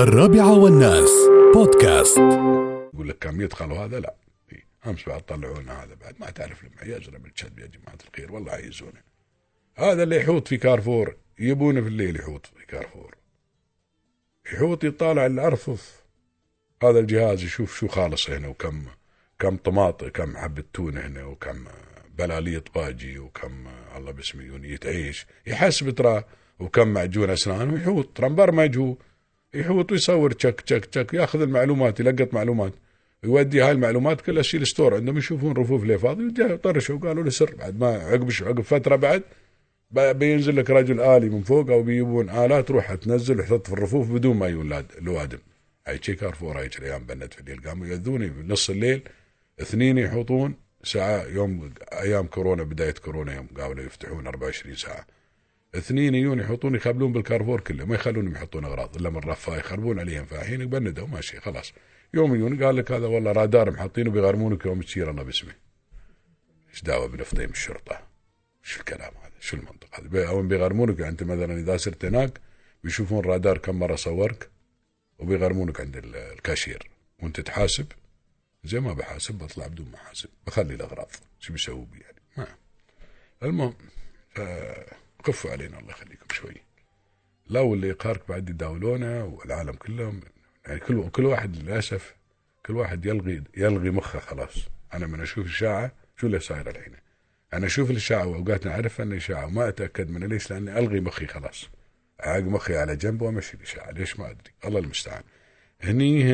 الرابعة والناس. بودكاست. يقول لك كم يدخل وهذا لا. امس بعد طلعونا هذا بعد؟ ما تعرف لما يجرب الشد يا جماعة الخير والله عايزونه هذا اللي يحوط في كارفور. يبونه في الليل يحوط في كارفور. يحوط يطالع الارفف هذا الجهاز يشوف شو خالص هنا وكم كم طماط كم حبة تونة هنا وكم بلالية باجي وكم الله باسمه يونية عيش. يحسب ترى وكم معجون اسنان ويحوط. ترى مبرمج هو يحوط ويصور تشك تشك تشك ياخذ المعلومات يلقط معلومات يودي هاي المعلومات كلها شيل store. عندهم يشوفون رفوف ليه فاضي طرشوا وقالوا له سير بعد ما عقب عقب فترة بعد بينزل لك رجل آلي من فوق أو بيجيبون آلات تروح تنزل وتحط في الرفوف بدون ما يولاد الوادم هاي شي كارفور هاي الأيام بنت في الليل قاموا يأذوني بنص الليل اثنين يحوطون ساعة يوم أيام كورونا بداية كورونا يوم قالوا يفتحون 24 ساعة. اثنين يجون يحوطون يخبلون بالكارفور كله ما يخلونهم يحطون أغراض إلا من رفاه يخربون عليهم فالحين بندوا ماشي خلاص. يوم يجون قال لك هذا والله رادار محطينه بيغرمونك يوم تشير الله باسمه. إيش دعوة بنفطيم الشرطة؟ شو الكلام هذا؟ شو المنطق هذا؟ أو بيغرمونك يعني أنت مثلا إذا صرت هناك بيشوفون رادار كم مرة صورك وبيغرمونك عند الكاشير وأنت تحاسب. زي ما بحاسب بطلع بدون ما أحاسب بخلي الأغراض شو بيسووا بي يعني؟ ما. المهم خفوا علينا الله يخليكم شوي. لو اللي يقهرك بعد يداولونه والعالم كلهم يعني كل كل واحد للأسف كل واحد يلغي يلغي مخه خلاص. أنا من أشوف اشاعه شو اللي صاير الحين. أنا أشوف الاشاعه وأوقات اعرف انها اشاعه وما أتأكد منها ليش لأني ألغي مخي خلاص. أعق مخي على جنب وأمشي الاشاعه ليش ما أدري؟ الله المستعان. هني